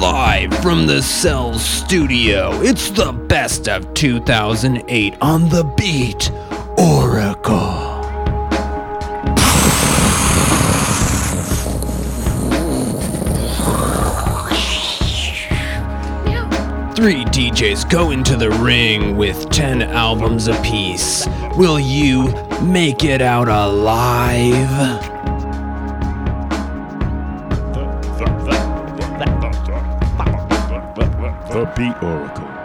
Live from the Cell studio, it's the best of 2008 on the beat, Oracle. Three DJs go into the ring with 10 albums apiece. Will you make it out alive? Beat Oracle.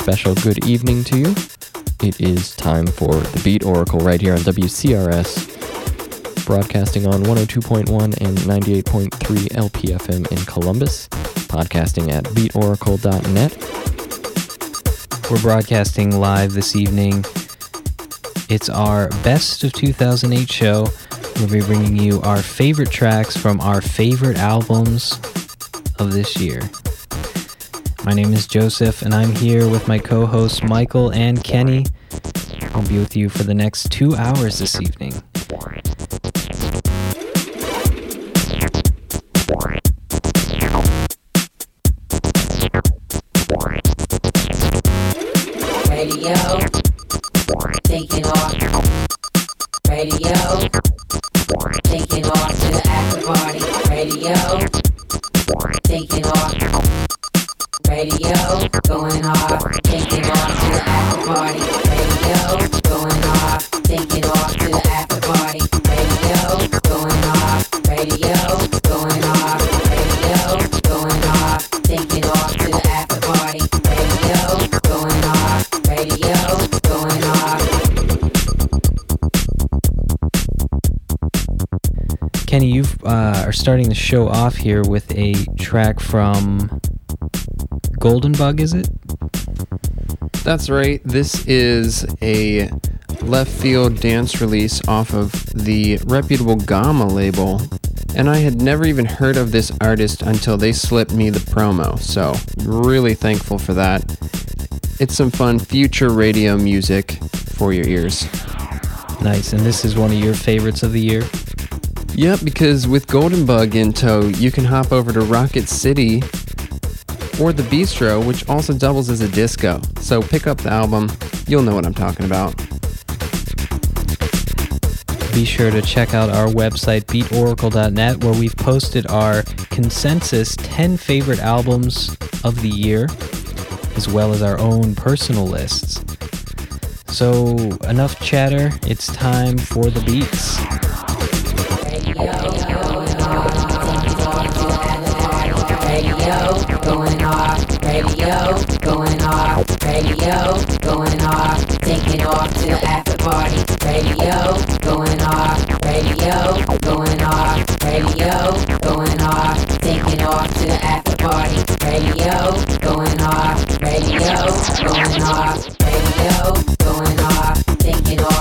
Special good evening to you. It is time for the Beat Oracle right here on WCRS, broadcasting on 102.1 and 98.3 LPFM in Columbus, podcasting at beatoracle.net. We're broadcasting live this evening. It's our best of 2008 show. We'll be bringing you our favorite tracks from our favorite albums of this year. My name is Joseph, and I'm here with my co hosts Michael and Kenny. I'll be with you for the next two hours this evening. Radio. Taking off. Radio. Are starting the show off here with a track from Golden Bug, is it? That's right. This is a left field dance release off of the reputable Gomma label. And I had never even heard of this artist until they slipped me the promo. So, really thankful for that. It's some fun future radio music for your ears. Nice. And this is one of your favorites of the year? Yep, because with Golden Bug in tow, you can hop over to Rocket City or the Bistro, which also doubles as a disco. So pick up the album, you'll know what I'm talking about. Be sure to check out our website, beatoracle.net, where we've posted our consensus 10 favorite albums of the year, as well as our own personal lists. So, enough chatter. It's time for the beats. Radio going off, radio going off, taking off to the after party. Radio going off, radio going off, radio going off, taking off to the after party. Radio going off, radio going off, radio going off, taking off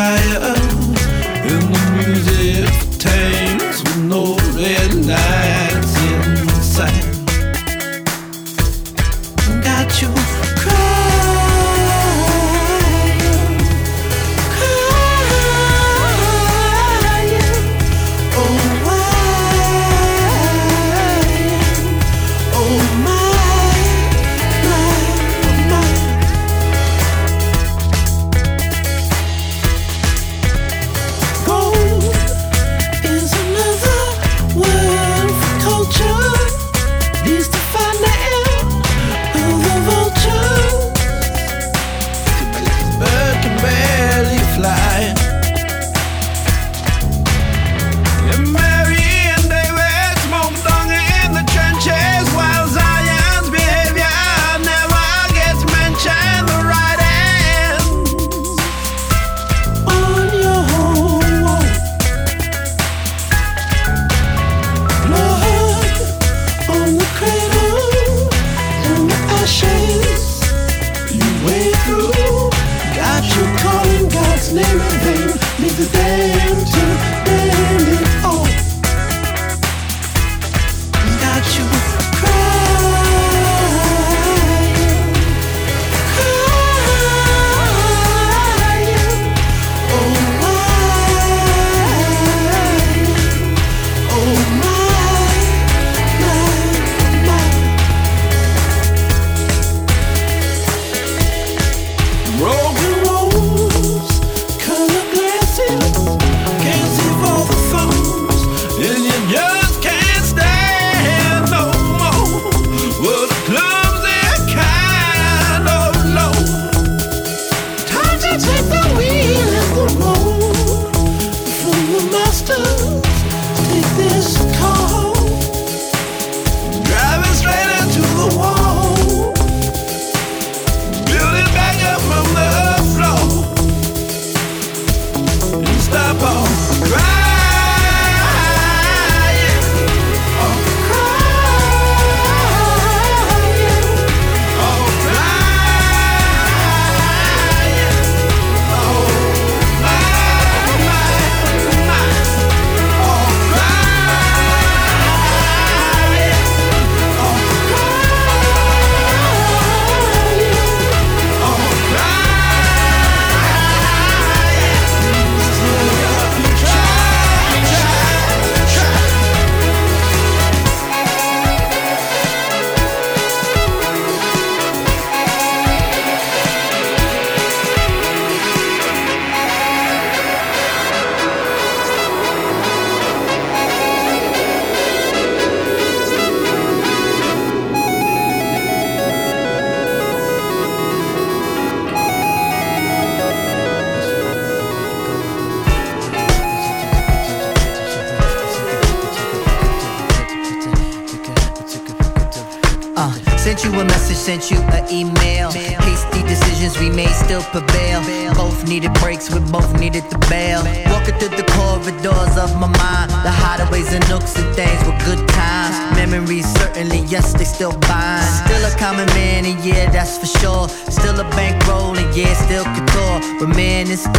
fire.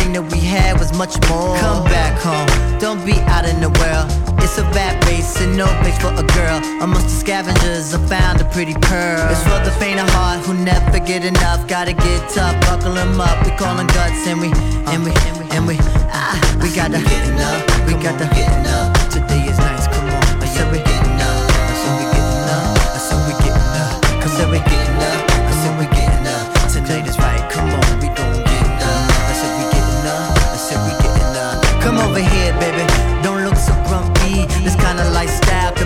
Man, this thing that we had was much more. Come back home, don't be out in the world. It's a bad race and no place for a girl. Amongst the scavengers, I found a pretty pearl. It's for the faint of heart who never get enough. Gotta get tough, buckle 'em up. We callin' guts and we, and we, and we, and we, ah, we gotta getting up. We gotta getting up. Today is nice, come on. I we getting up. I we getting up. I we getting up. We getting.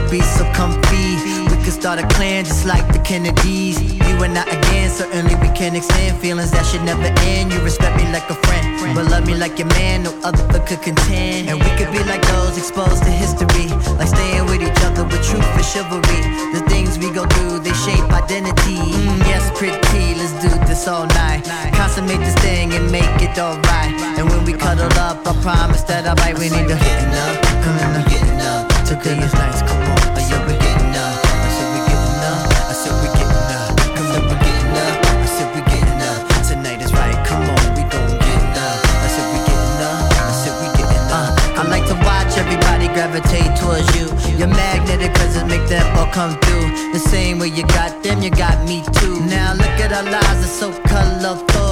Be so comfy. We could start a clan just like the Kennedys. You and I again, certainly we can extend feelings that should never end. You respect me like a friend, but love me like your man. No other could contend. And we could be like those exposed to history, like staying with each other with truth and chivalry. The things we go through, they shape identity. Mm, yes, pretty, let's do this all night. Consummate this thing and make it alright. And when we cuddle up, I promise that I'll bite. We need to getting up, come on, getting up. Today is nice, come gravitate towards you. You're magnetic cause it make them all come through. The same way you got them, you got me too. Now look at our lives, it's so colorful.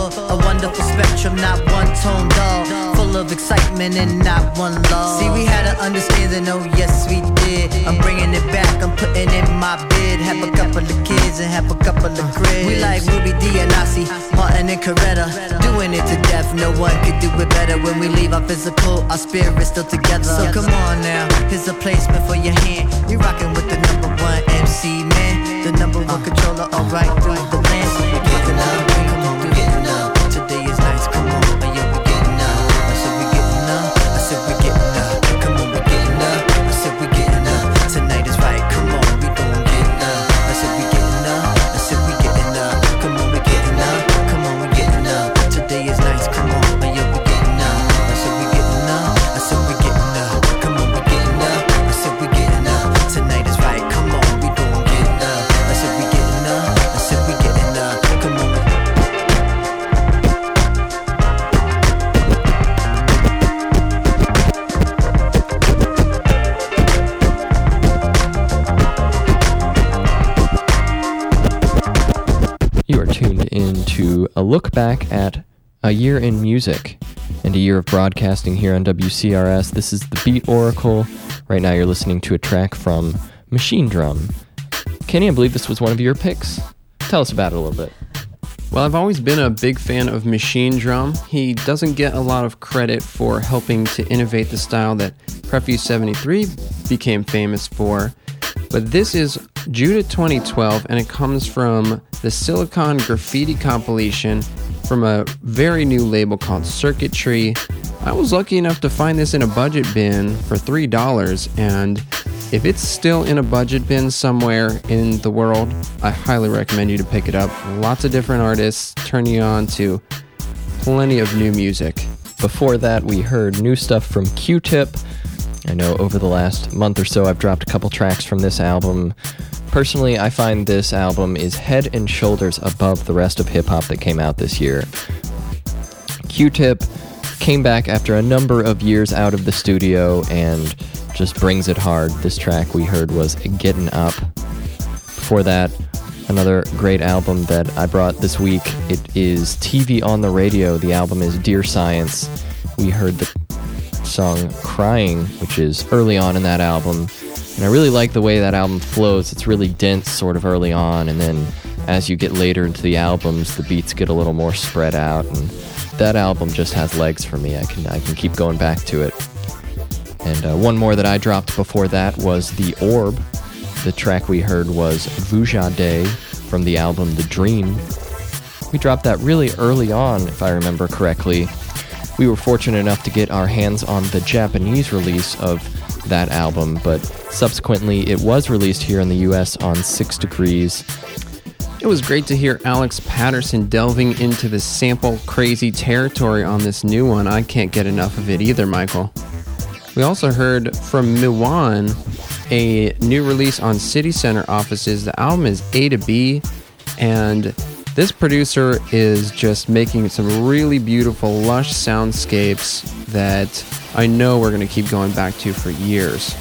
A wonderful spectrum, not one tone dull. Full of excitement and not one lull. See, we had an understanding, oh yes we did. I'm bringing it back, I'm putting in my bid. Have a couple of kids and have a couple of cribs. We like Ruby Dee and Ossie, Martin and Coretta. Doing it to death, no one could do it better. When we leave our physical, our spirit's still together. So come on now, here's a placement for your hand. We rocking with the number one MC man, the number one controller, alright through the land. Getting up, come on, look back at a year in music and a year of broadcasting here on WCRS. This is the Beat Oracle. Right now, you're listening to a track from Machinedrum. Kenny, I believe this was one of your picks. Tell us about it a little bit. Well, I've always been a big fan of Machinedrum. He doesn't get a lot of credit for helping to innovate the style that Prefuse 73 became famous for. But this is Judah 2012, and it comes from the Silicon Graffiti compilation from a very new label called Circuitry. I was lucky enough to find this in a budget bin for $3, and if it's still in a budget bin somewhere in the world, I highly recommend you to pick it up. Lots of different artists turning you on to plenty of new music. Before that, we heard new stuff from Q Tip. I know over the last month or so, I've dropped a couple tracks from this album. Personally, I find this album is head and shoulders above the rest of hip hop that came out this year. Q Tip came back after a number of years out of the studio and just brings it hard. This track we heard was Getting Up. Before that, another great album that I brought this week. It is TV on the Radio. The album is Dear Science. We heard the song Crying, which is early on in that album. And I really like the way that album flows. It's really dense sort of early on, and then as you get later into the albums, the beats get a little more spread out and that album just has legs for me. I can I can keep going back to it. And uh, one more that I dropped before that was The Orb. The track we heard was Vuja De from the album The Dream. We dropped that really early on, if I remember correctly. We were fortunate enough to get our hands on the Japanese release of that album, but subsequently it was released here in the US on 6 Degrees. It was great to hear Alex Paterson delving into the sample crazy territory on this new one. I can't get enough of it either, Michael. We also heard from Miwon, a new release on City Center offices. The album is A to B, and this producer is just making some really beautiful, lush soundscapes that I know we're going to keep going back to for years.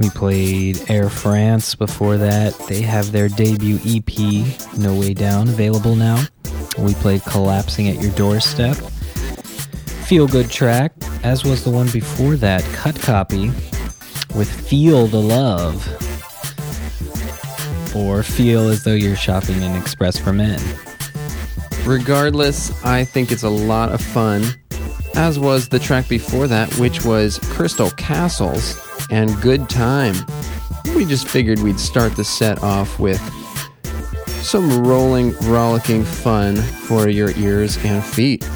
We played Air France before that. They have their debut EP, No Way Down, available now. We played Collapsing at Your Doorstep. Feel good track, as was the one before that, Cut Copy, with Feel the Love. Or Feel as though you're shopping in Express for Men. Regardless, I think it's a lot of fun, as was the track before that, which was Crystal Castles and Good Time. We just figured we'd start the set off with some rolling, rollicking fun for your ears and feet.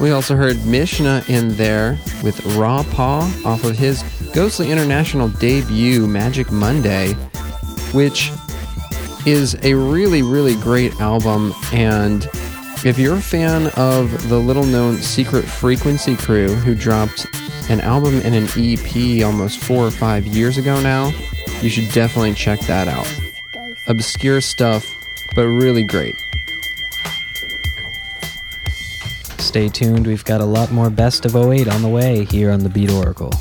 We also heard Michna in there with Raw Paw off of his Ghostly International debut, Magic Monday, which is a really, really great album. And if you're a fan of the little known Secret Frequency crew who dropped an album and an EP almost four or five years ago now, you should definitely check that out. Obscure stuff, but really great. Stay tuned, we've got a lot more Best of 08 on the way here on the Beat Oracle.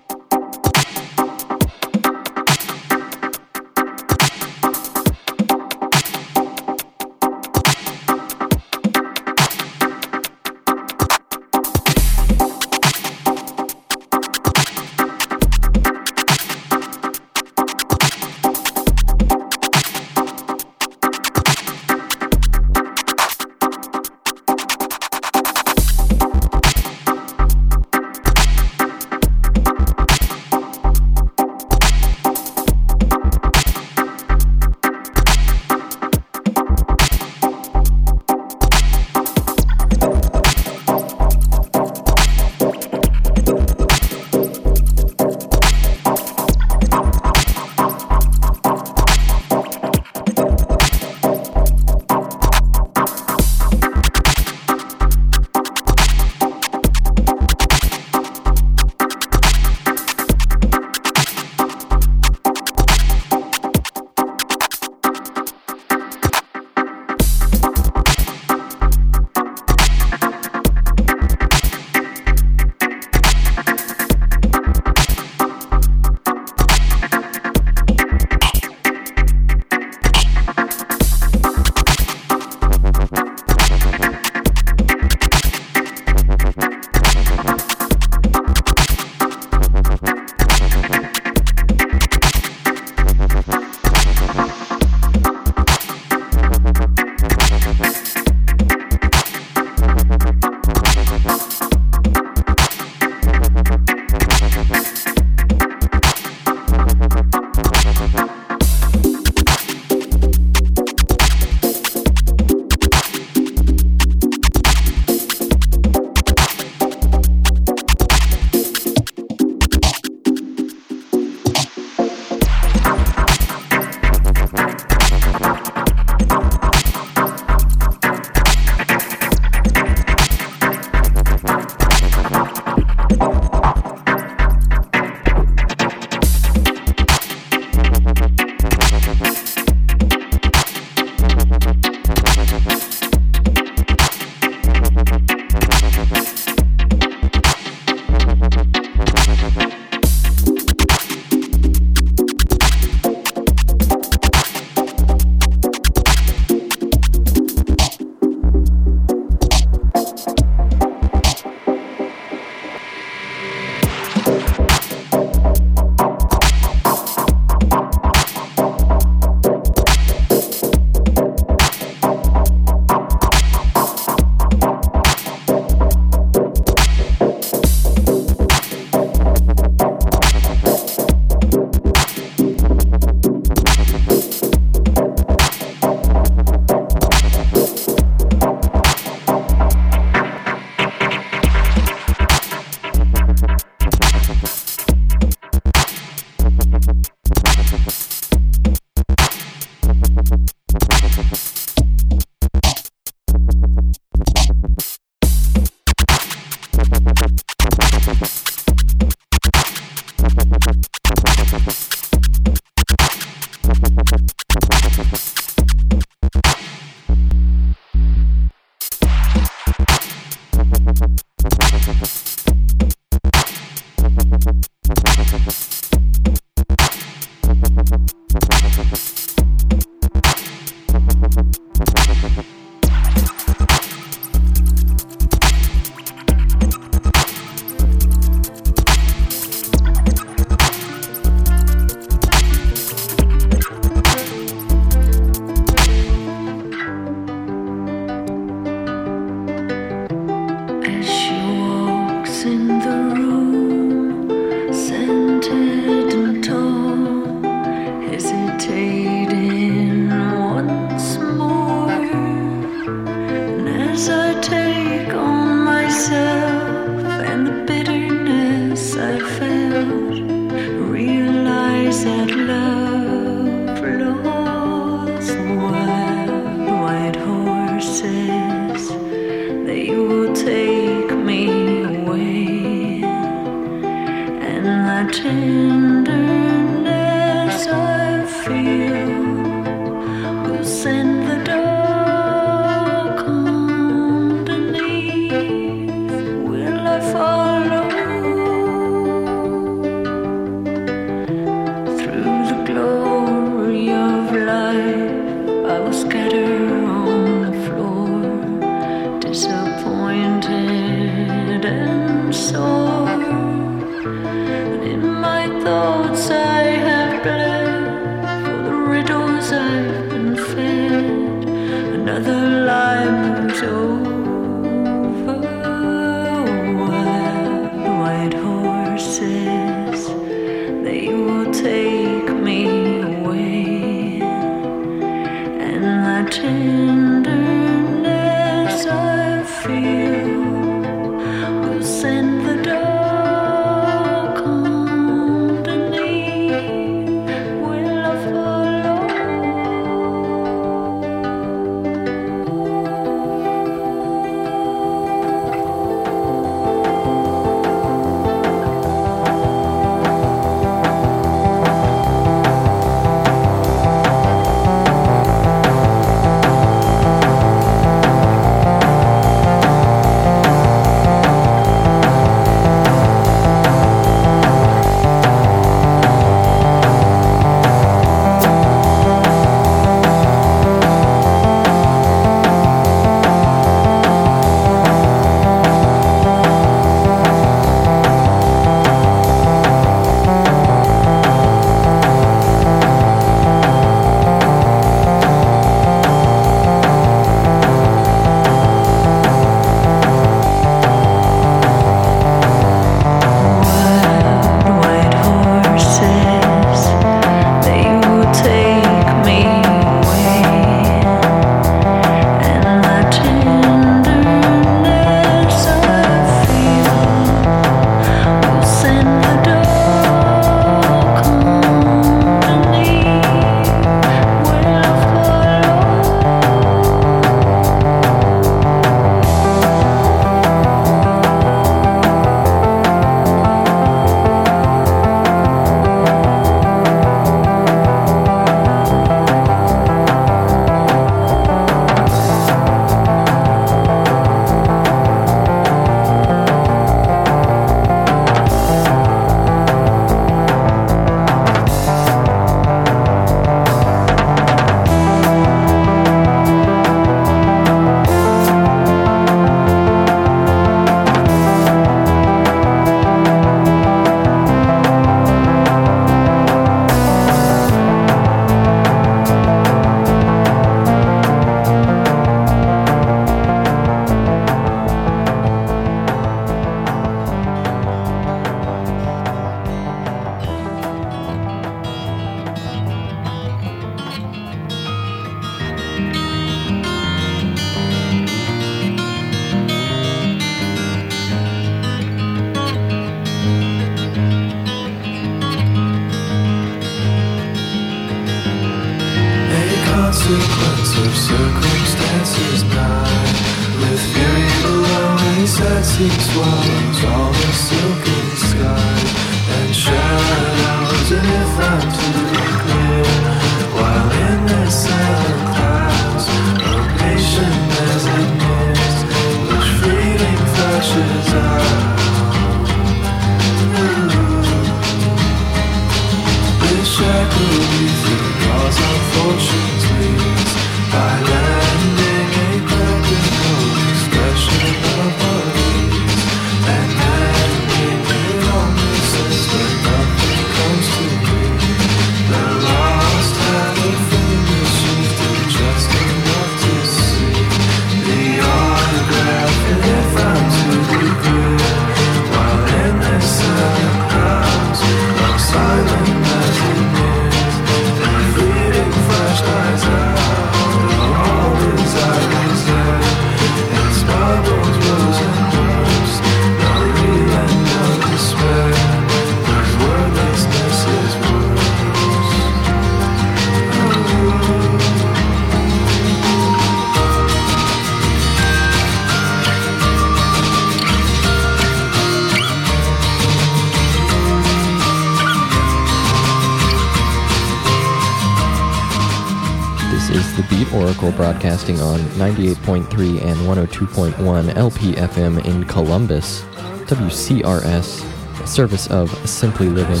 Broadcasting on 98.3 and 102.1 LPFM in Columbus, WCRS, service of Simply Living.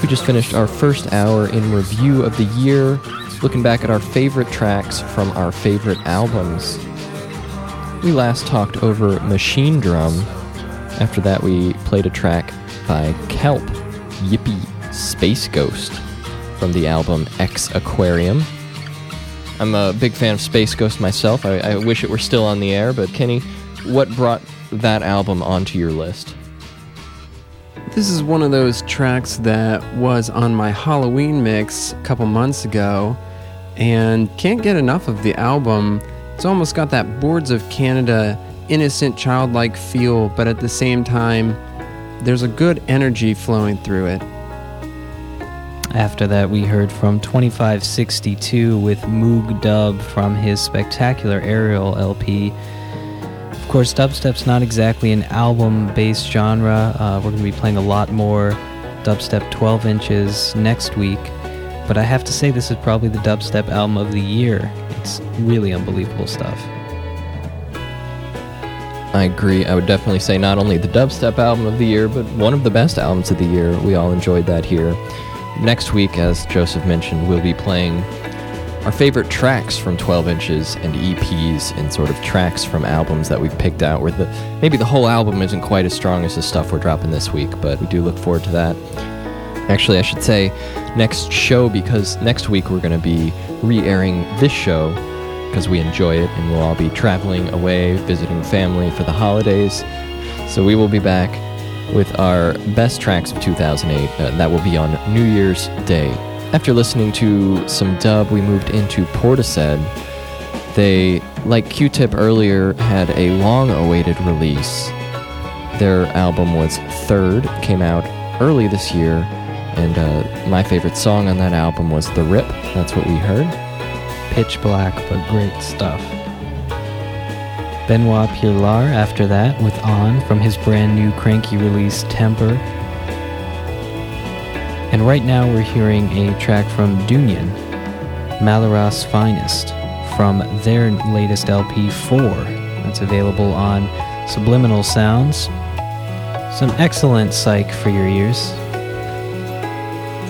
We just finished our first hour in review of the year, looking back at our favorite tracks from our favorite albums. We last talked over Machinedrum. After that, we played a track by Kelpe, Yippee Space Ghost, from the album Ex-Aquarium. I'm a big fan of Space Ghost myself. I, I wish it were still on the air, but Kenny, what brought that album onto your list? This is one of those tracks that was on my Halloween mix a couple months ago, and can't get enough of the album. It's almost got that Boards of Canada innocent, childlike feel, but at the same time, there's a good energy flowing through it. After that, we heard from 2562 with Moog Dub from his spectacular Aerial LP. Of course, dubstep's not exactly an album based genre. Uh, we're going to be playing a lot more dubstep 12 inches next week. But I have to say, this is probably the dubstep album of the year. It's really unbelievable stuff. I agree. I would definitely say not only the dubstep album of the year, but one of the best albums of the year. We all enjoyed that here. Next week, as Joseph mentioned, we'll be playing our favorite tracks from 12 inches and EPs and sort of tracks from albums that we've picked out where the maybe the whole album isn't quite as strong as the stuff we're dropping this week, but we do look forward to that. Actually, I should say next show because next week we're going to be re-airing this show because we enjoy it and we'll all be traveling away, visiting family for the holidays. So we will be back with our best tracks of 2008. Uh, that will be on New Year's Day. After listening to some dub, we moved into Portishead. They, like Q-Tip earlier, had a long-awaited release. Their album was Third, came out early this year, and uh, my favorite song on that album was The Rip. That's what we heard. Pitch black, but great stuff. Benoit Pioulard after that with On from his brand new Kranky release Temper. And right now we're hearing a track from Dungen, Malaras Finest, from their latest LP 4. That's available on Subliminal Sounds. Some excellent psych for your ears.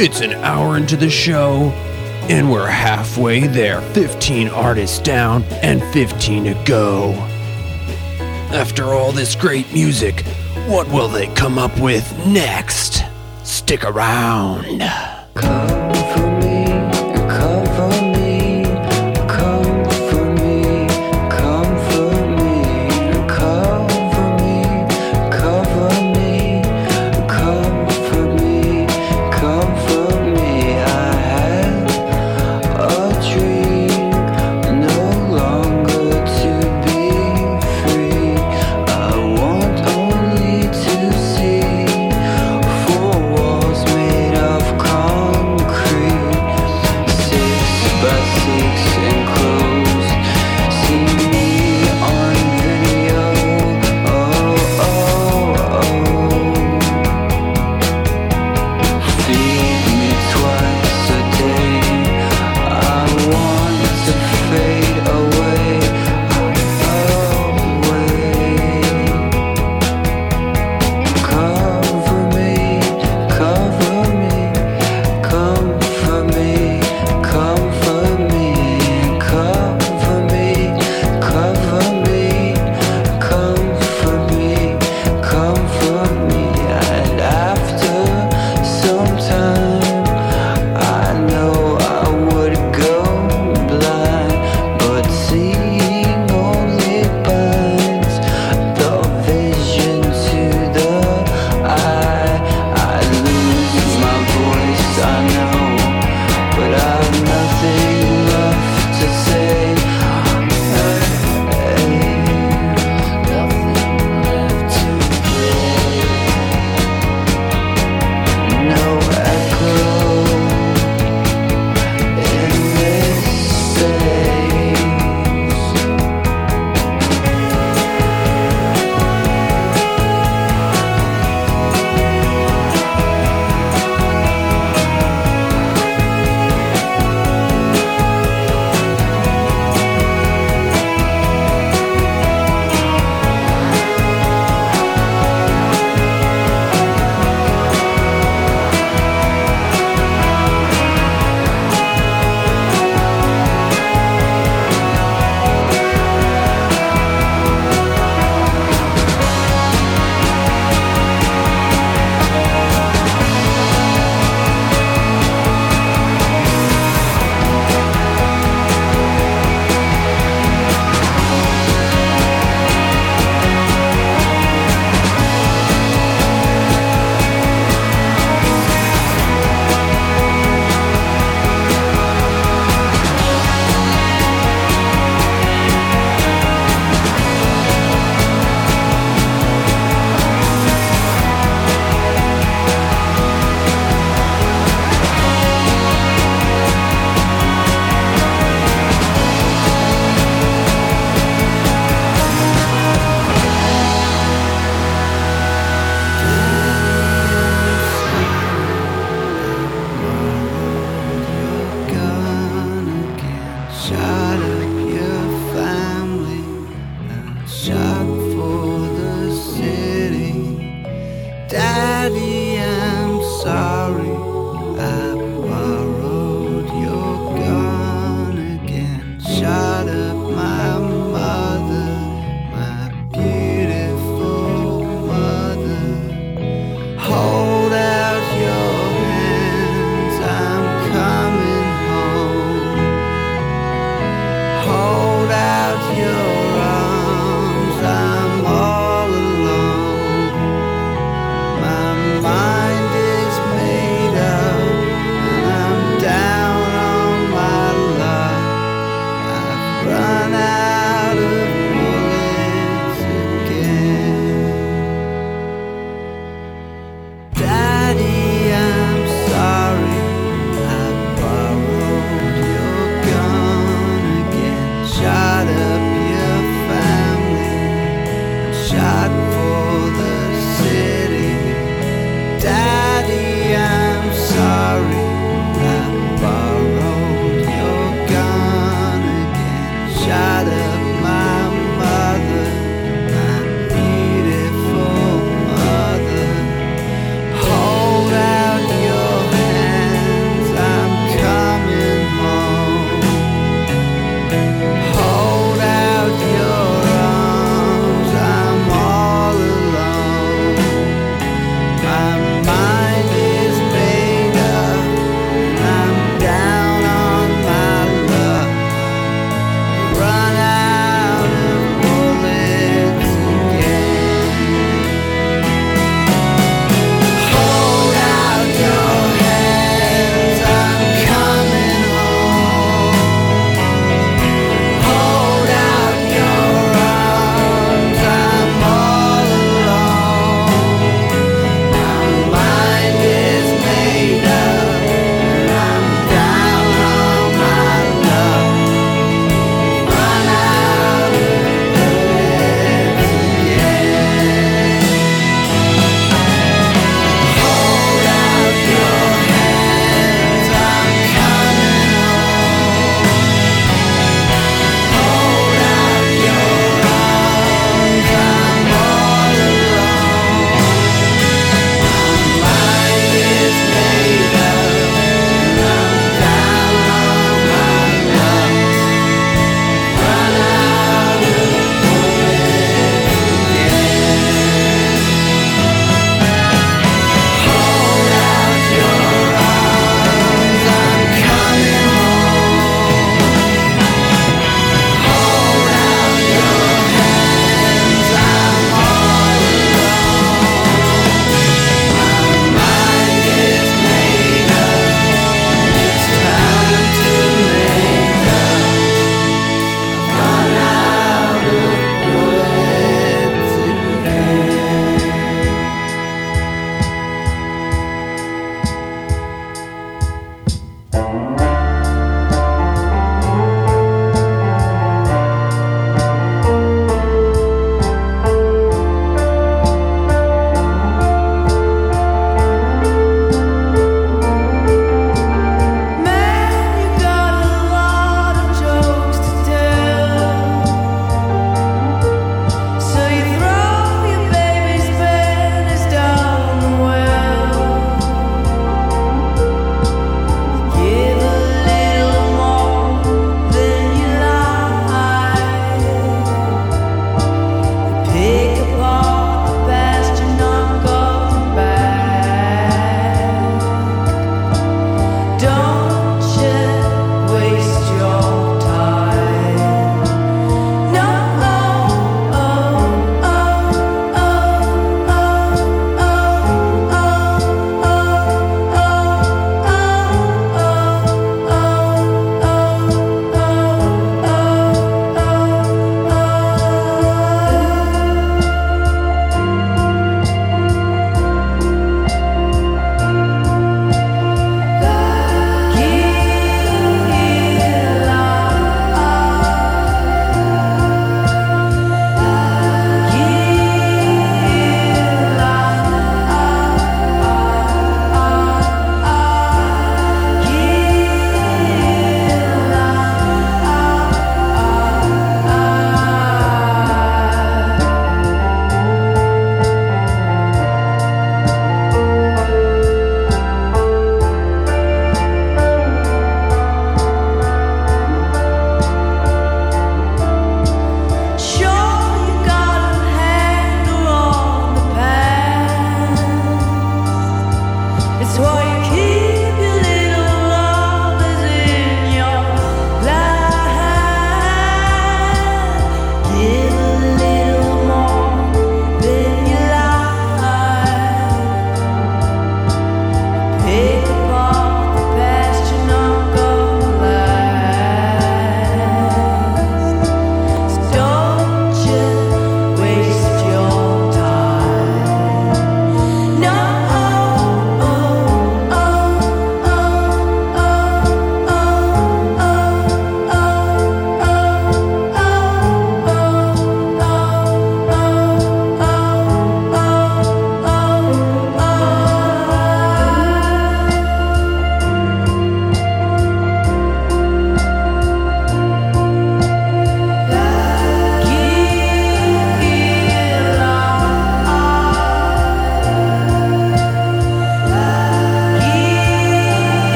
It's an hour into the show, and we're halfway there. 15 artists down and 15 to go. After all this great music, what will they come up with next? Stick around.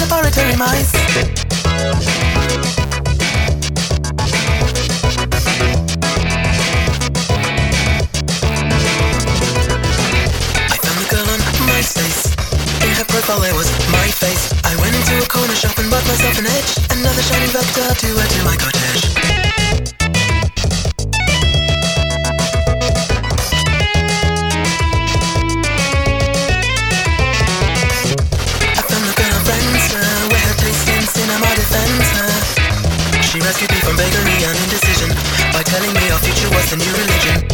laboratory mice. I found the girl on MySpace. In her profile it was my face. I went into a corner shop and bought myself an edge. Another shiny vector to add to my cottage. From beggary and indecision. By telling me our future was the new religion.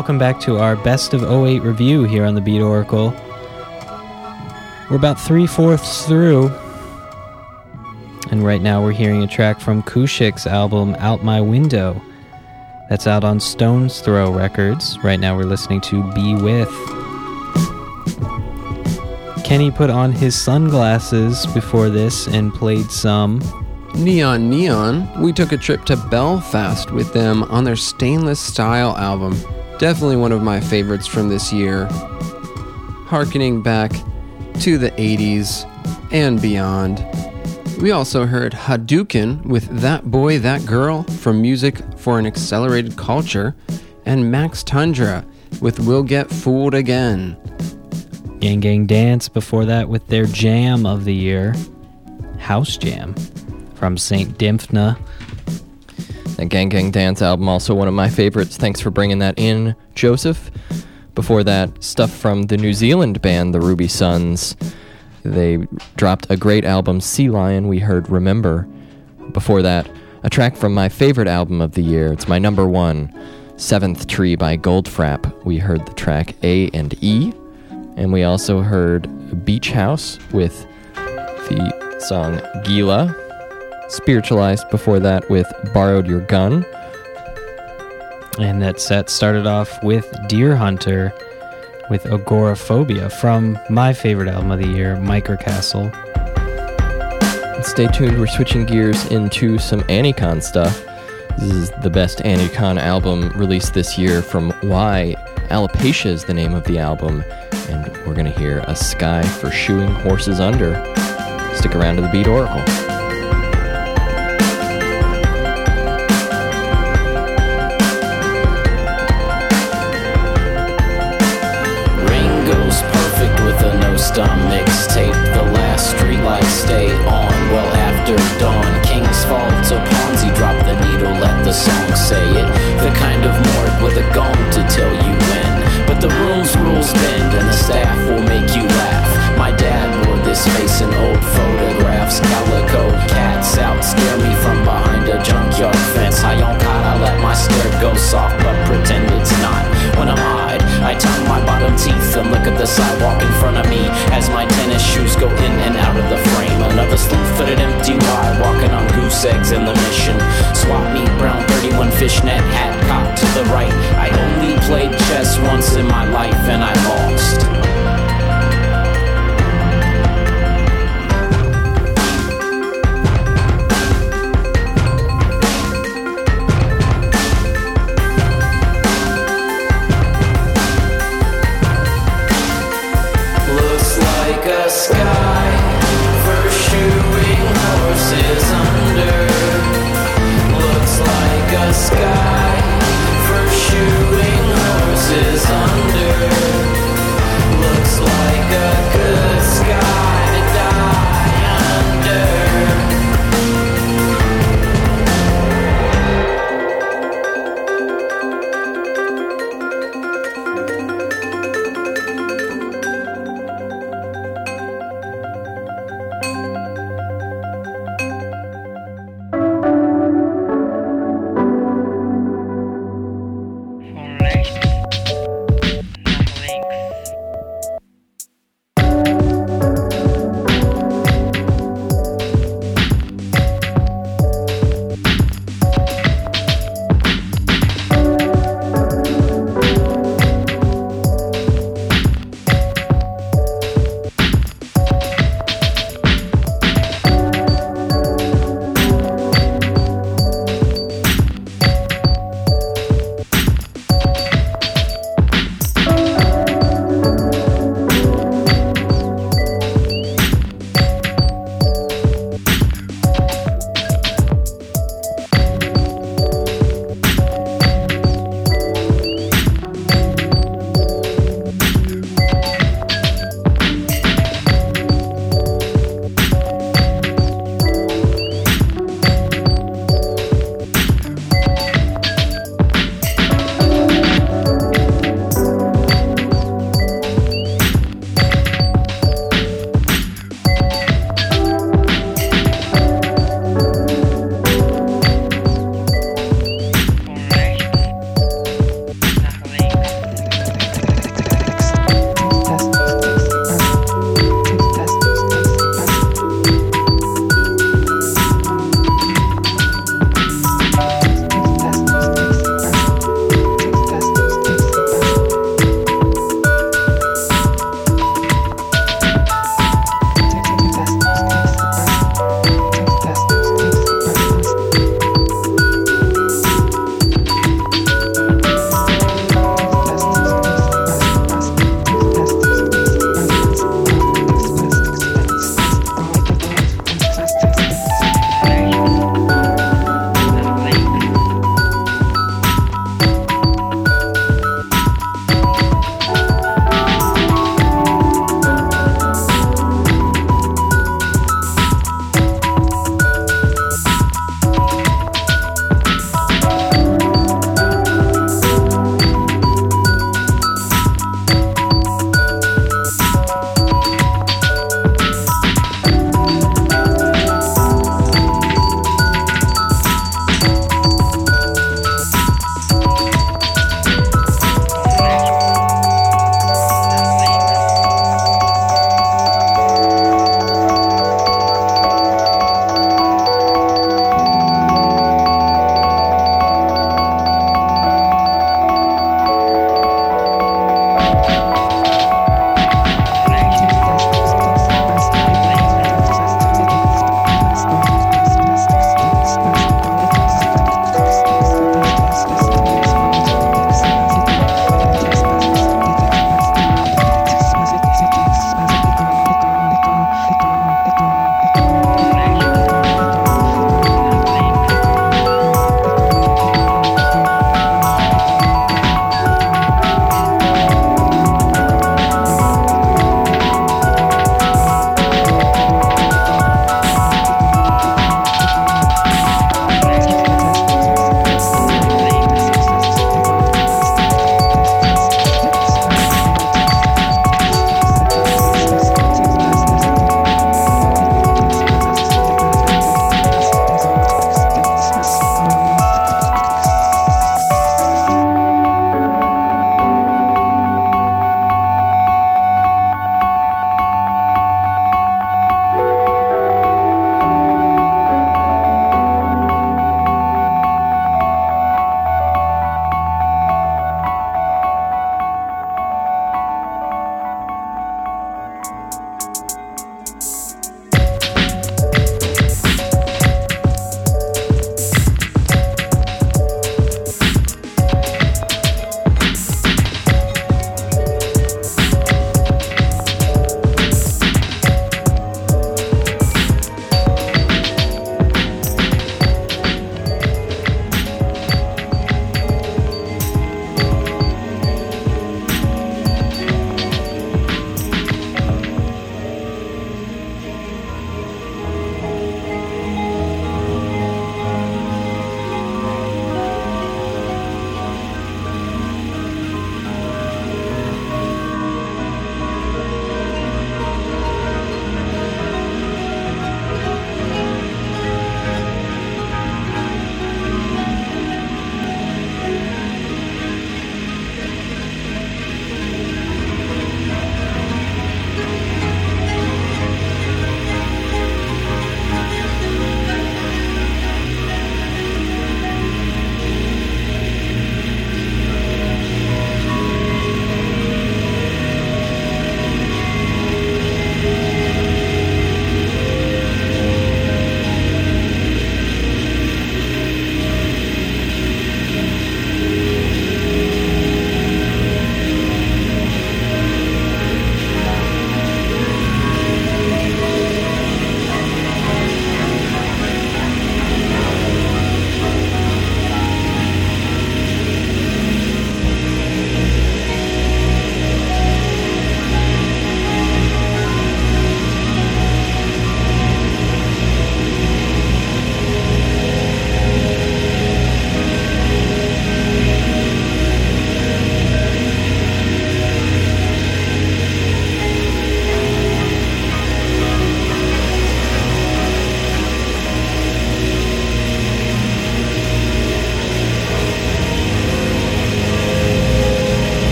Welcome back to our best of 08 review here on the Beat Oracle. We're about three fourths through, and right now we're hearing a track from Koushik's album Out My Window. That's out on Stone's Throw Records. Right now we're listening to Be With. Kenny put on his sunglasses before this and played some Neon Neon, we took a trip to Belfast with them on their Stainless Style album. Definitely one of my favorites from this year. Harkening back to the 80s and beyond. We also heard Hadouken with That Boy, That Girl from Music for an Accelerated Culture, and Max Tundra with We'll Get Fooled Again. Gang Gang Dance before that with their jam of the year, House Jam from St. Dymphna. That Gang Gang Dance album, also one of my favorites. Thanks for bringing that in, Joseph. Before that, stuff from the New Zealand band, the Ruby Suns. They dropped a great album, Sea Lion. We heard Remember. Before that, a track from my favorite album of the year. It's my number one, Seventh Tree by Goldfrapp. We heard the track A and E. And we also heard Beach House with the song Gila. Spiritualized before that with Borrowed Your Gun. And that set started off with Deerhunter with Agoraphobia from my favorite album of the year, Microcastle. Stay tuned, we're switching gears into some Anticon stuff. This is the best Anticon album released this year from Why. Alopecia is the name of the album, and we're going to hear A Sky for Shoeing Horses Under. Stick around to the Beat Oracle. The song say it. The kind of morgue with a gong to tell you when. But the rules, rules bend and the staff will make you laugh. My dad wore this face in old photographs. Calico cats out, scare me from behind a junkyard fence. High on God, I let my stare go soft, but pretend it's not. When I'm eyed, I tongue my bottom teeth and look at the sidewalk in front of me as my tennis shoes go in and out of the frame. Another sleep-footed empty ride, walking on goose eggs in the mission. Swap meet, brown 31 fishnet hat, cocked to the right. I only played chess once in my life and I lost. wonder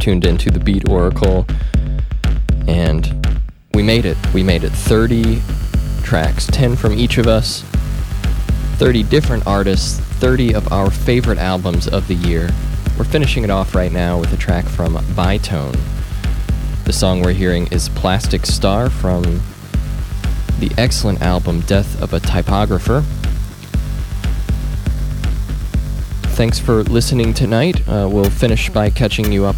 tuned into the Beat Oracle, and we made it. We made it 30 tracks, 10 from each of us, 30 different artists, 30 of our favorite albums of the year. We're finishing it off right now with a track from Bitone. The song we're hearing is Plastic Star from the excellent album Death of a Typographer. Thanks for listening tonight. Uh, we'll finish by catching you up.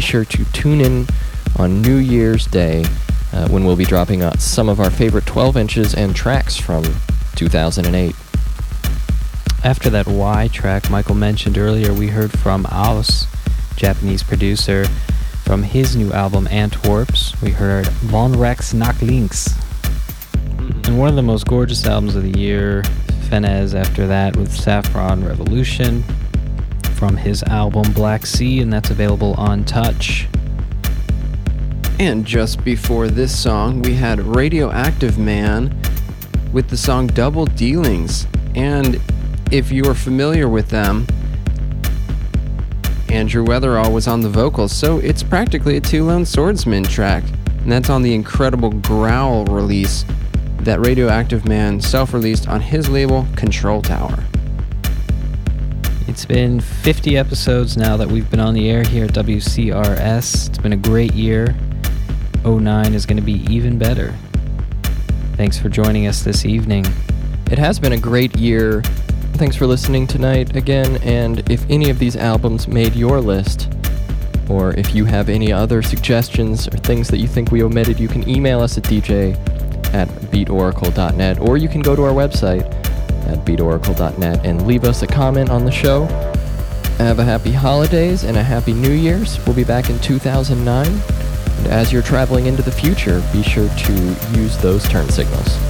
Be sure to tune in on New Year's Day uh, when we'll be dropping out some of our favorite 12 inches and tracks from 2008. After that Y track Michael mentioned earlier, we heard from Aus, Japanese producer, from his new album Antwerps. We heard Von Rex nach Links. And one of the most gorgeous albums of the year, Fennesz after that with Saffron Revolution from his album Black Sea, and that's available on Touch. And just before this song, we had Radioactive Man with the song Double Dealings. And if you are familiar with them, Andrew Weatherall was on the vocals, so it's practically a Two Lone Swordsmen track. And that's on the incredible Growl release that Radioactive Man self released on his label Control Tower. It's been 50 episodes now that we've been on the air here at WCRS. It's been a great year. 09 is going to be even better. Thanks for joining us this evening. It has been a great year. Thanks for listening tonight again. And if any of these albums made your list, or if you have any other suggestions or things that you think we omitted, you can email us at dj at beatoracle.net, or you can go to our website at beatoracle.net and leave us a comment on the show. Have a happy holidays and a happy New Year's. We'll be back in 2009. And as you're traveling into the future, be sure to use those turn signals.